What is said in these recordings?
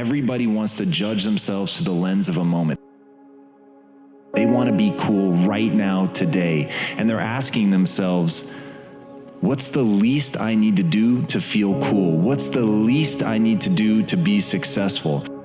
everybody wants to judge themselves through the lens of a moment. They want to be cool right now, today. And they're asking themselves, What's the least I need to do to feel cool? What's the least I need to do to be successful?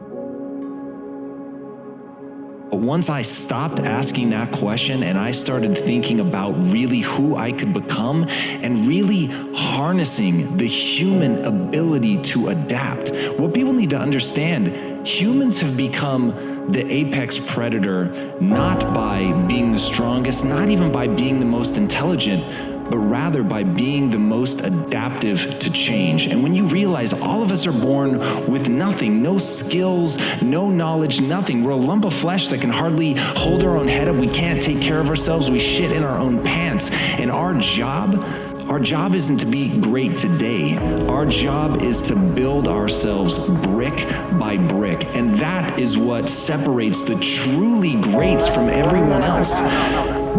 Once I stopped asking that question and I started thinking about really who I could become and really harnessing the human ability to adapt, what people need to understand humans have become the apex predator not by being the strongest, not even by being the most intelligent but rather by being the most adaptive to change. And when you realize all of us are born with nothing, no skills, no knowledge, nothing, we're a lump of flesh that can hardly hold our own head up. We can't take care of ourselves. We shit in our own pants. And our job, our job isn't to be great today. Our job is to build ourselves brick by brick. And that is what separates the truly greats from everyone else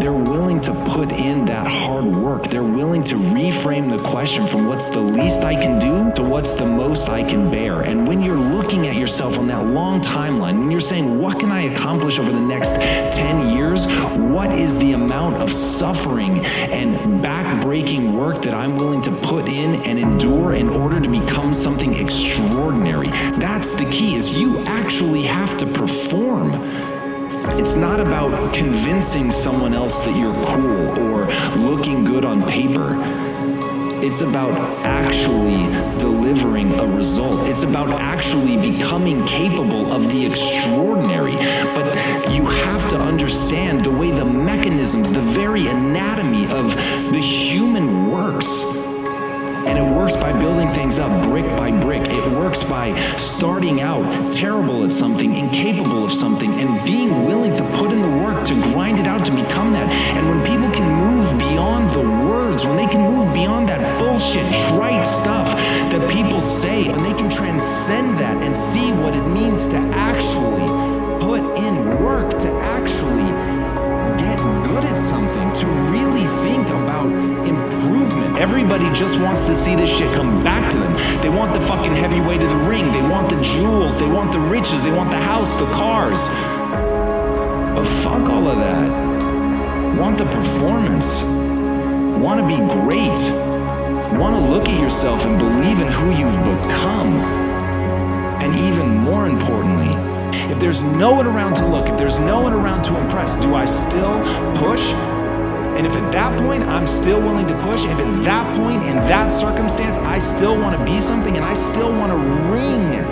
they're willing to put in that hard work. They're willing to reframe the question from what's the least I can do to what's the most I can bear. And when you're looking at yourself on that long timeline, when you're saying, what can I accomplish over the next 10 years? What is the amount of suffering and back-breaking work that I'm willing to put in and endure in order to become something extraordinary? That's the key is you actually have to perform. It's not about convincing someone else that you're cool or looking good on paper. It's about actually delivering a result. It's about actually becoming capable of the extraordinary. But you have to understand the way the mechanisms, the very anatomy of the human works. Works by building things up brick by brick. It works by starting out terrible at something, incapable of something, and being willing to put in the work to grind it out to become that. And when people can move beyond the words, when they can move beyond that bullshit, trite stuff that people say, when they can transcend that and see what it means to actually put in work, to actually get good at something, to really think about. Everybody just wants to see this shit come back to them. They want the fucking heavyweight of the ring. They want the jewels. They want the riches. They want the house, the cars. But fuck all of that. Want the performance. Want to be great. Want to look at yourself and believe in who you've become. And even more importantly, if there's no one around to look, if there's no one around to impress, do I still push? And if at that point I'm still willing to push, if at that point in that circumstance I still want to be something and I still want to wring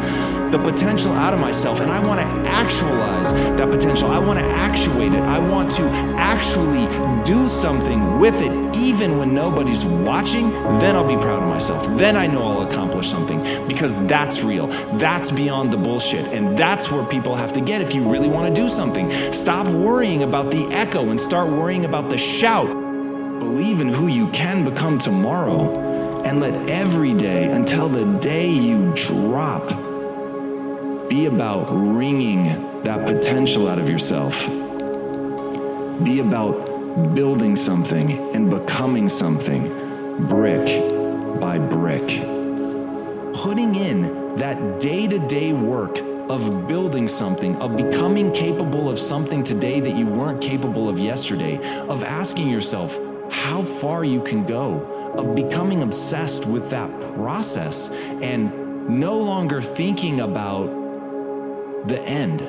the potential out of myself and I want to actualize that potential. I want to actuate it. I want to actually do something with it, even when nobody's watching. Then I'll be proud of myself. Then I know I'll accomplish something because that's real. That's beyond the bullshit. And that's where people have to get if you really want to do something. Stop worrying about the echo and start worrying about the shout. Believe in who you can become tomorrow and let every day until the day you drop be about wringing that potential out of yourself. Be about building something and becoming something brick by brick. Putting in that day to day work of building something, of becoming capable of something today that you weren't capable of yesterday, of asking yourself how far you can go, of becoming obsessed with that process and no longer thinking about the end.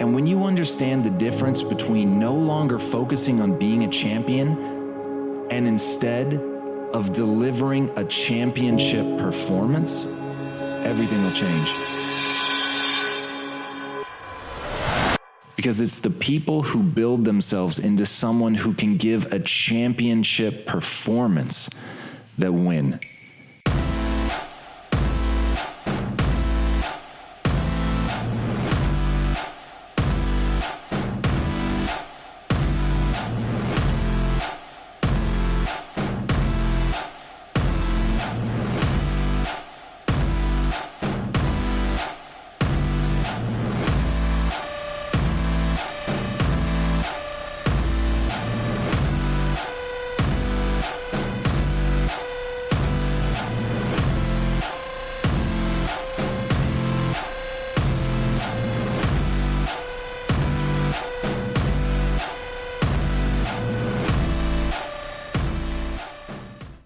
And when you understand the difference between no longer focusing on being a champion and instead of delivering a championship performance, everything will change. Because it's the people who build themselves into someone who can give a championship performance that win.